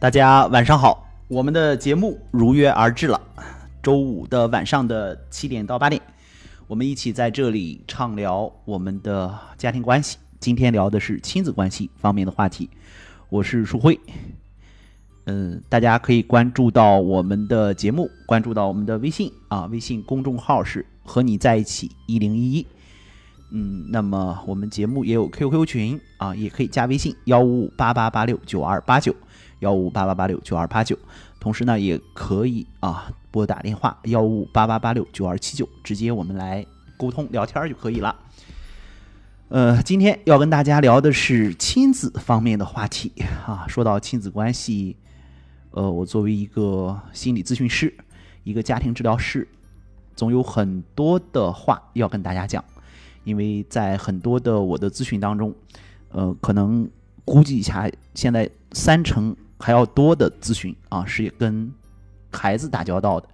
大家晚上好，我们的节目如约而至了。周五的晚上的七点到八点，我们一起在这里畅聊我们的家庭关系。今天聊的是亲子关系方面的话题。我是舒辉，嗯，大家可以关注到我们的节目，关注到我们的微信啊，微信公众号是和你在一起一零一一。嗯，那么我们节目也有 QQ 群啊，也可以加微信幺五五八八八六九二八九幺五八八八六九二八九，同时呢也可以啊拨打电话幺五八八八六九二七九，直接我们来沟通聊天就可以了。呃，今天要跟大家聊的是亲子方面的话题啊。说到亲子关系，呃，我作为一个心理咨询师，一个家庭治疗师，总有很多的话要跟大家讲。因为在很多的我的咨询当中，呃，可能估计一下，现在三成还要多的咨询啊，是跟孩子打交道的，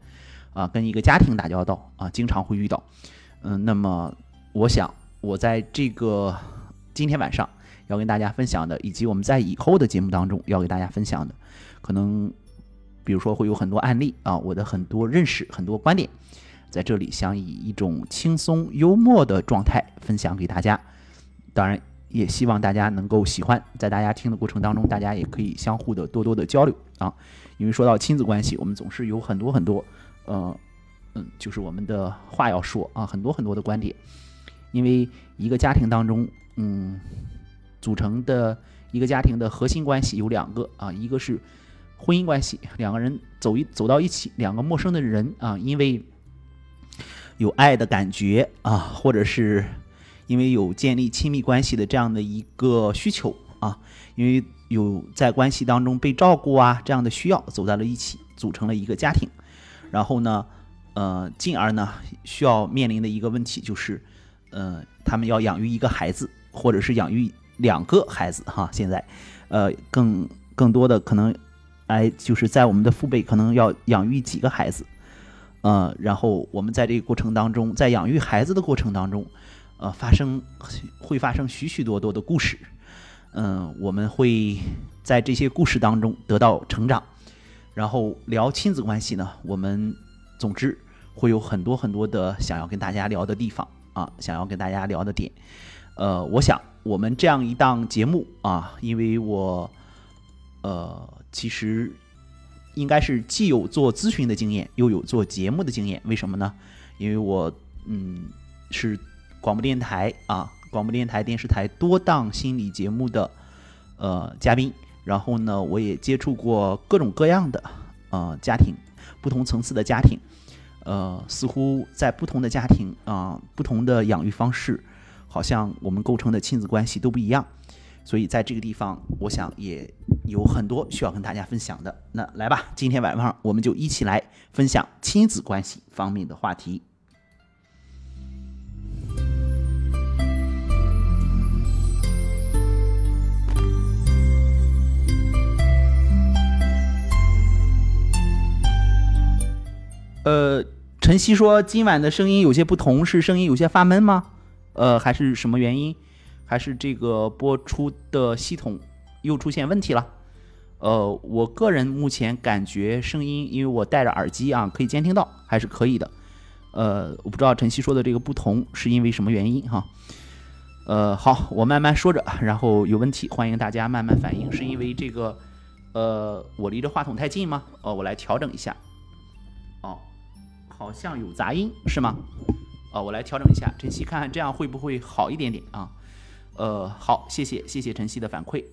啊，跟一个家庭打交道啊，经常会遇到。嗯，那么我想，我在这个今天晚上要跟大家分享的，以及我们在以后的节目当中要给大家分享的，可能比如说会有很多案例啊，我的很多认识，很多观点。在这里想以一种轻松幽默的状态分享给大家，当然也希望大家能够喜欢。在大家听的过程当中，大家也可以相互的多多的交流啊。因为说到亲子关系，我们总是有很多很多，呃，嗯，就是我们的话要说啊，很多很多的观点。因为一个家庭当中，嗯，组成的一个家庭的核心关系有两个啊，一个是婚姻关系，两个人走一走到一起，两个陌生的人啊，因为有爱的感觉啊，或者是因为有建立亲密关系的这样的一个需求啊，因为有在关系当中被照顾啊这样的需要，走在了一起，组成了一个家庭。然后呢，呃，进而呢需要面临的一个问题就是，呃，他们要养育一个孩子，或者是养育两个孩子哈。现在，呃，更更多的可能，哎，就是在我们的父辈可能要养育几个孩子。呃，然后我们在这个过程当中，在养育孩子的过程当中，呃，发生会发生许许多多的故事，嗯，我们会在这些故事当中得到成长。然后聊亲子关系呢，我们总之会有很多很多的想要跟大家聊的地方啊，想要跟大家聊的点。呃，我想我们这样一档节目啊，因为我呃，其实。应该是既有做咨询的经验，又有做节目的经验。为什么呢？因为我嗯是广播电台啊，广播电台、电视台多档心理节目的呃嘉宾。然后呢，我也接触过各种各样的呃家庭，不同层次的家庭。呃，似乎在不同的家庭啊，不同的养育方式，好像我们构成的亲子关系都不一样。所以在这个地方，我想也有很多需要跟大家分享的。那来吧，今天晚上我们就一起来分享亲子关系方面的话题。呃，晨曦说今晚的声音有些不同，是声音有些发闷吗？呃，还是什么原因？还是这个播出的系统又出现问题了，呃，我个人目前感觉声音，因为我戴着耳机啊，可以监听到，还是可以的。呃，我不知道晨曦说的这个不同是因为什么原因哈。呃，好，我慢慢说着，然后有问题欢迎大家慢慢反映，是因为这个呃我离着话筒太近吗？哦，我来调整一下。哦，好像有杂音是吗？哦，我来调整一下，晨曦看看这样会不会好一点点啊？呃，好，谢谢谢谢晨曦的反馈。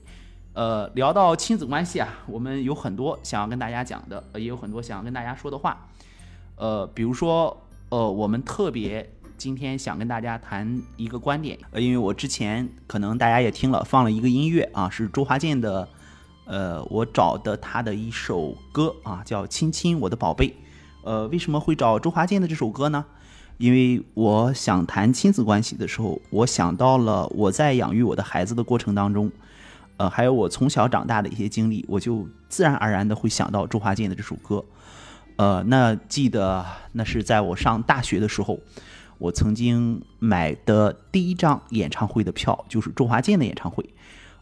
呃，聊到亲子关系啊，我们有很多想要跟大家讲的，也有很多想要跟大家说的话。呃，比如说，呃，我们特别今天想跟大家谈一个观点，呃，因为我之前可能大家也听了，放了一个音乐啊，是周华健的，呃，我找的他的一首歌啊，叫《亲亲我的宝贝》。呃，为什么会找周华健的这首歌呢？因为我想谈亲子关系的时候，我想到了我在养育我的孩子的过程当中，呃，还有我从小长大的一些经历，我就自然而然的会想到周华健的这首歌。呃，那记得那是在我上大学的时候，我曾经买的第一张演唱会的票就是周华健的演唱会。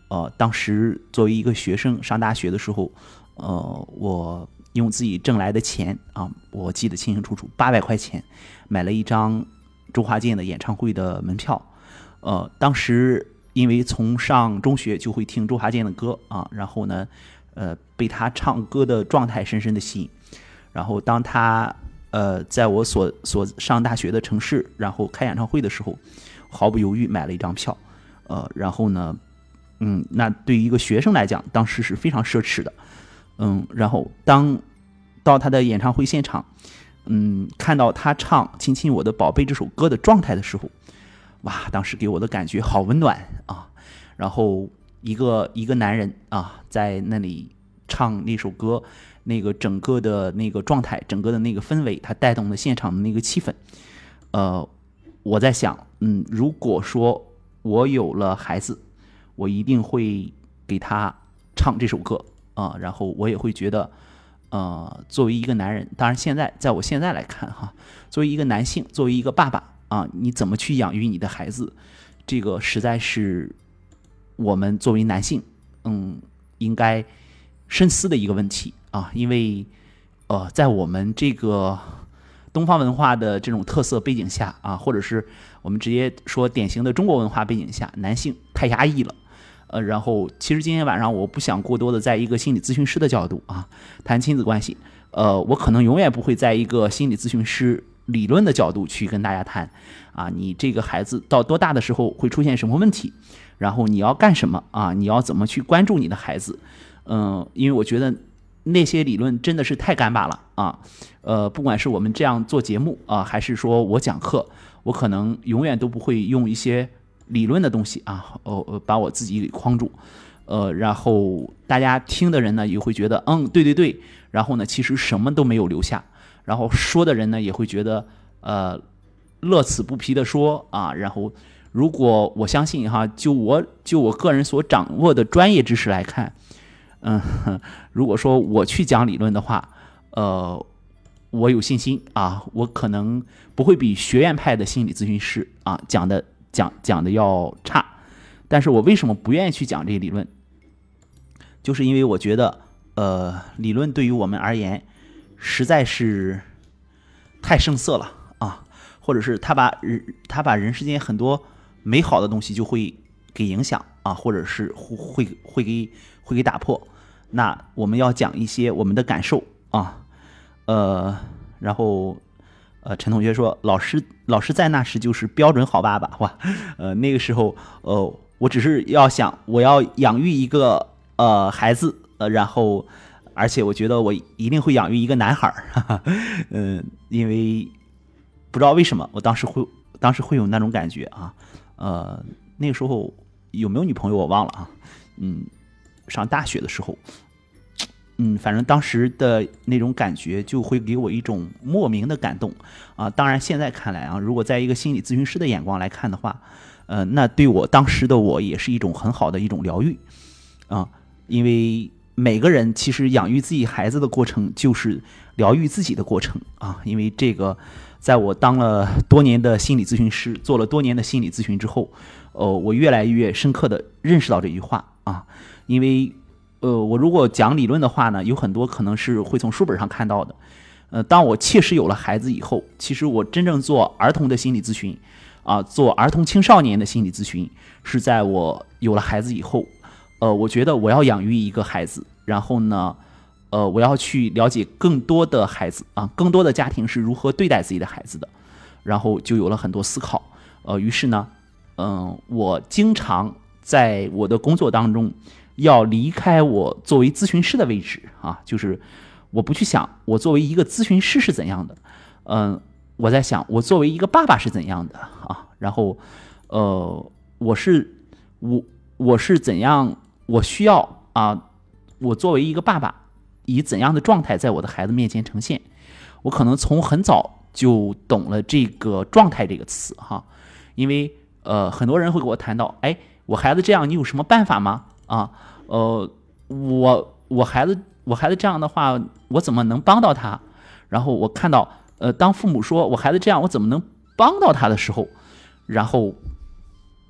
呃，当时作为一个学生上大学的时候，呃，我用自己挣来的钱啊，我记得清清楚楚，八百块钱买了一张周华健的演唱会的门票。呃，当时因为从上中学就会听周华健的歌啊，然后呢，呃，被他唱歌的状态深深的吸引。然后当他呃在我所所上大学的城市，然后开演唱会的时候，毫不犹豫买了一张票。呃，然后呢，嗯，那对于一个学生来讲，当时是非常奢侈的。嗯，然后当到他的演唱会现场，嗯，看到他唱《亲亲我的宝贝》这首歌的状态的时候。哇，当时给我的感觉好温暖啊！然后一个一个男人啊，在那里唱那首歌，那个整个的那个状态，整个的那个氛围，他带动了现场的那个气氛。呃，我在想，嗯，如果说我有了孩子，我一定会给他唱这首歌啊，然后我也会觉得，呃，作为一个男人，当然现在在我现在来看哈，作为一个男性，作为一个爸爸。啊，你怎么去养育你的孩子？这个实在是我们作为男性，嗯，应该深思的一个问题啊。因为，呃，在我们这个东方文化的这种特色背景下啊，或者是我们直接说典型的中国文化背景下，男性太压抑了。呃，然后其实今天晚上我不想过多的在一个心理咨询师的角度啊谈亲子关系。呃，我可能永远不会在一个心理咨询师。理论的角度去跟大家谈，啊，你这个孩子到多大的时候会出现什么问题？然后你要干什么啊？你要怎么去关注你的孩子？嗯，因为我觉得那些理论真的是太干巴了啊。呃，不管是我们这样做节目啊，还是说我讲课，我可能永远都不会用一些理论的东西啊，哦，把我自己给框住。呃，然后大家听的人呢也会觉得，嗯，对对对。然后呢，其实什么都没有留下。然后说的人呢也会觉得，呃，乐此不疲的说啊。然后，如果我相信哈，就我就我个人所掌握的专业知识来看，嗯，如果说我去讲理论的话，呃，我有信心啊，我可能不会比学院派的心理咨询师啊讲的讲讲的要差。但是我为什么不愿意去讲这些理论？就是因为我觉得，呃，理论对于我们而言。实在是太生涩了啊，或者是他把人他把人世间很多美好的东西就会给影响啊，或者是会会会给会给打破。那我们要讲一些我们的感受啊，呃，然后呃，陈同学说，老师老师在那时就是标准好爸爸，哇，呃，那个时候呃，我只是要想我要养育一个呃孩子，呃，然后。而且我觉得我一定会养育一个男孩儿，嗯，因为不知道为什么，我当时会当时会有那种感觉啊，呃，那个时候有没有女朋友我忘了啊，嗯，上大学的时候，嗯，反正当时的那种感觉就会给我一种莫名的感动啊。当然现在看来啊，如果在一个心理咨询师的眼光来看的话，呃，那对我当时的我也是一种很好的一种疗愈啊，因为。每个人其实养育自己孩子的过程，就是疗愈自己的过程啊！因为这个，在我当了多年的心理咨询师，做了多年的心理咨询之后，呃，我越来越深刻的认识到这句话啊！因为，呃，我如果讲理论的话呢，有很多可能是会从书本上看到的，呃，当我切实有了孩子以后，其实我真正做儿童的心理咨询，啊，做儿童青少年的心理咨询，是在我有了孩子以后。呃，我觉得我要养育一个孩子，然后呢，呃，我要去了解更多的孩子啊，更多的家庭是如何对待自己的孩子的，然后就有了很多思考。呃，于是呢，嗯，我经常在我的工作当中要离开我作为咨询师的位置啊，就是我不去想我作为一个咨询师是怎样的，嗯，我在想我作为一个爸爸是怎样的啊，然后，呃，我是我我是怎样。我需要啊，我作为一个爸爸，以怎样的状态在我的孩子面前呈现？我可能从很早就懂了这个“状态”这个词哈，因为呃，很多人会给我谈到，哎，我孩子这样，你有什么办法吗？啊，呃，我我孩子我孩子这样的话，我怎么能帮到他？然后我看到，呃，当父母说我孩子这样，我怎么能帮到他的时候，然后，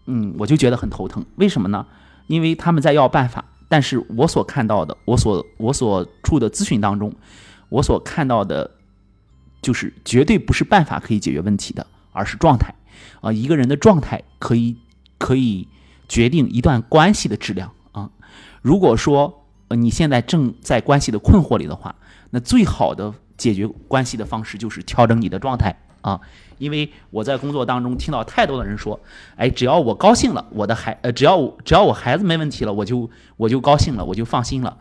嗯，我就觉得很头疼，为什么呢？因为他们在要办法，但是我所看到的，我所我所处的咨询当中，我所看到的，就是绝对不是办法可以解决问题的，而是状态啊，一个人的状态可以可以决定一段关系的质量。如果说呃你现在正在关系的困惑里的话，那最好的解决关系的方式就是调整你的状态啊。因为我在工作当中听到太多的人说，哎，只要我高兴了，我的孩呃，只要只要我孩子没问题了，我就我就高兴了，我就放心了。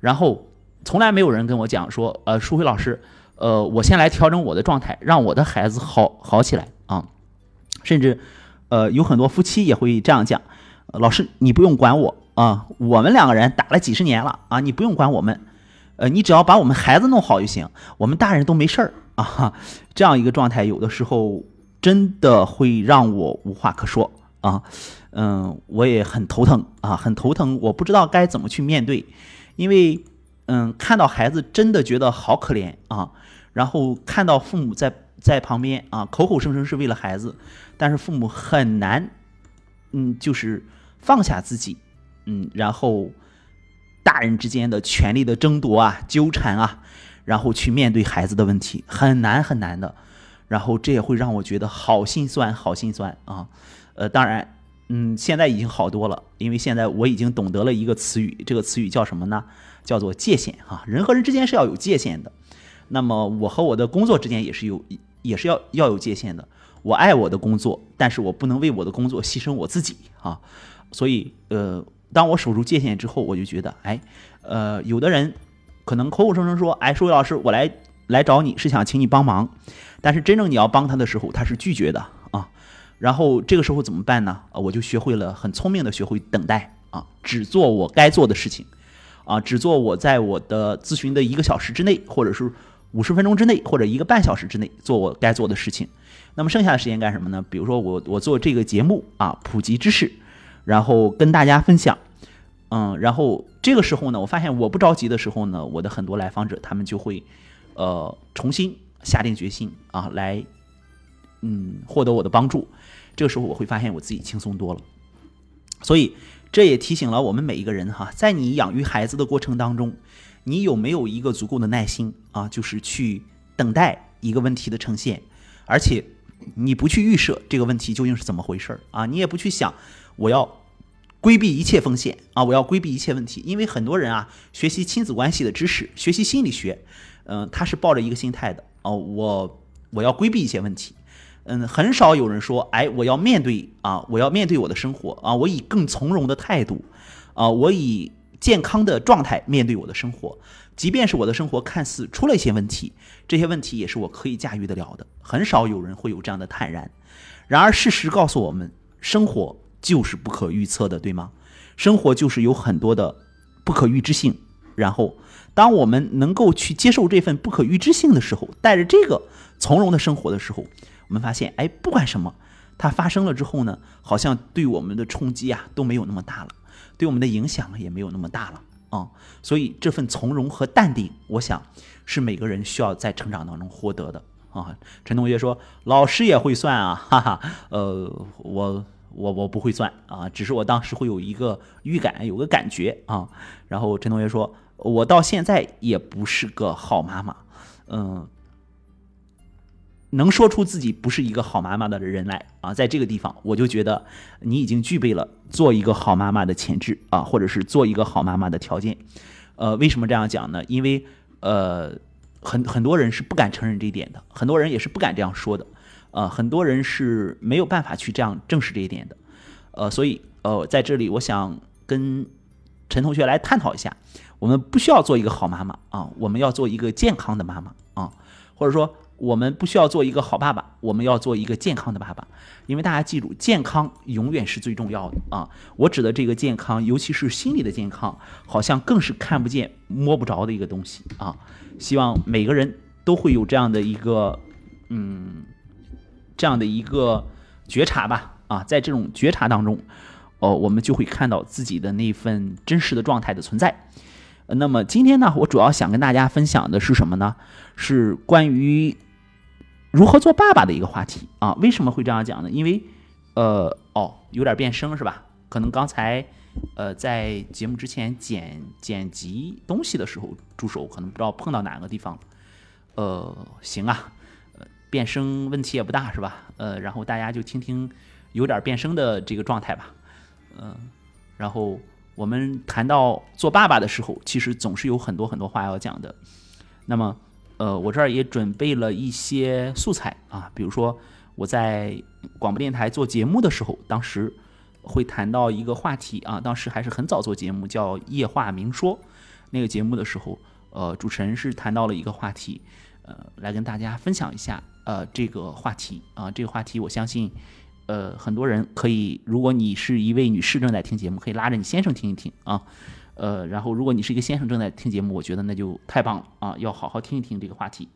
然后从来没有人跟我讲说，呃，舒辉老师，呃，我先来调整我的状态，让我的孩子好好起来啊。甚至呃，有很多夫妻也会这样讲，老师你不用管我啊，我们两个人打了几十年了啊，你不用管我们，呃，你只要把我们孩子弄好就行，我们大人都没事儿。啊，这样一个状态，有的时候真的会让我无话可说啊。嗯，我也很头疼啊，很头疼，我不知道该怎么去面对，因为嗯，看到孩子真的觉得好可怜啊。然后看到父母在在旁边啊，口口声声是为了孩子，但是父母很难，嗯，就是放下自己，嗯，然后大人之间的权力的争夺啊，纠缠啊。然后去面对孩子的问题很难很难的，然后这也会让我觉得好心酸好心酸啊，呃，当然，嗯，现在已经好多了，因为现在我已经懂得了一个词语，这个词语叫什么呢？叫做界限哈，人和人之间是要有界限的。那么我和我的工作之间也是有，也是要要有界限的。我爱我的工作，但是我不能为我的工作牺牲我自己啊。所以，呃，当我守住界限之后，我就觉得，哎，呃，有的人。可能口口声声说，哎，数学老师，我来来找你是想请你帮忙，但是真正你要帮他的时候，他是拒绝的啊。然后这个时候怎么办呢？啊，我就学会了很聪明的学会等待啊，只做我该做的事情啊，只做我在我的咨询的一个小时之内，或者是五十分钟之内，或者一个半小时之内做我该做的事情。那么剩下的时间干什么呢？比如说我我做这个节目啊，普及知识，然后跟大家分享。嗯，然后这个时候呢，我发现我不着急的时候呢，我的很多来访者他们就会，呃，重新下定决心啊，来，嗯，获得我的帮助。这个时候我会发现我自己轻松多了。所以这也提醒了我们每一个人哈，在你养育孩子的过程当中，你有没有一个足够的耐心啊？就是去等待一个问题的呈现，而且你不去预设这个问题究竟是怎么回事儿啊？你也不去想我要。规避一切风险啊！我要规避一切问题，因为很多人啊，学习亲子关系的知识，学习心理学，嗯，他是抱着一个心态的哦，我我要规避一些问题，嗯，很少有人说，哎，我要面对啊，我要面对我的生活啊，我以更从容的态度啊，我以健康的状态面对我的生活，即便是我的生活看似出了一些问题，这些问题也是我可以驾驭得了的，很少有人会有这样的坦然。然而，事实告诉我们，生活。就是不可预测的，对吗？生活就是有很多的不可预知性。然后，当我们能够去接受这份不可预知性的时候，带着这个从容的生活的时候，我们发现，哎，不管什么，它发生了之后呢，好像对我们的冲击啊都没有那么大了，对我们的影响也没有那么大了啊。所以，这份从容和淡定，我想是每个人需要在成长当中获得的啊。陈同学说：“老师也会算啊，哈哈，呃，我。”我我不会算啊，只是我当时会有一个预感，有个感觉啊。然后陈同学说，我到现在也不是个好妈妈，嗯，能说出自己不是一个好妈妈的人来啊，在这个地方我就觉得你已经具备了做一个好妈妈的潜质啊，或者是做一个好妈妈的条件。呃，为什么这样讲呢？因为呃，很很多人是不敢承认这一点的，很多人也是不敢这样说的。呃，很多人是没有办法去这样正视这一点的，呃，所以呃，在这里我想跟陈同学来探讨一下，我们不需要做一个好妈妈啊，我们要做一个健康的妈妈啊，或者说我们不需要做一个好爸爸，我们要做一个健康的爸爸，因为大家记住，健康永远是最重要的啊。我指的这个健康，尤其是心理的健康，好像更是看不见摸不着的一个东西啊。希望每个人都会有这样的一个嗯。这样的一个觉察吧，啊，在这种觉察当中，哦，我们就会看到自己的那份真实的状态的存在。那么今天呢，我主要想跟大家分享的是什么呢？是关于如何做爸爸的一个话题啊。为什么会这样讲呢？因为，呃，哦，有点变声是吧？可能刚才呃，在节目之前剪剪辑东西的时候，助手可能不知道碰到哪个地方，呃，行啊，变声问题也不大是吧？呃，然后大家就听听有点变声的这个状态吧，嗯，然后我们谈到做爸爸的时候，其实总是有很多很多话要讲的，那么，呃，我这儿也准备了一些素材啊，比如说我在广播电台做节目的时候，当时。会谈到一个话题啊，当时还是很早做节目，叫《夜话明说》。那个节目的时候，呃，主持人是谈到了一个话题，呃，来跟大家分享一下，呃，这个话题啊，这个话题我相信，呃，很多人可以，如果你是一位女士正在听节目，可以拉着你先生听一听啊，呃，然后如果你是一个先生正在听节目，我觉得那就太棒了啊，要好好听一听这个话题。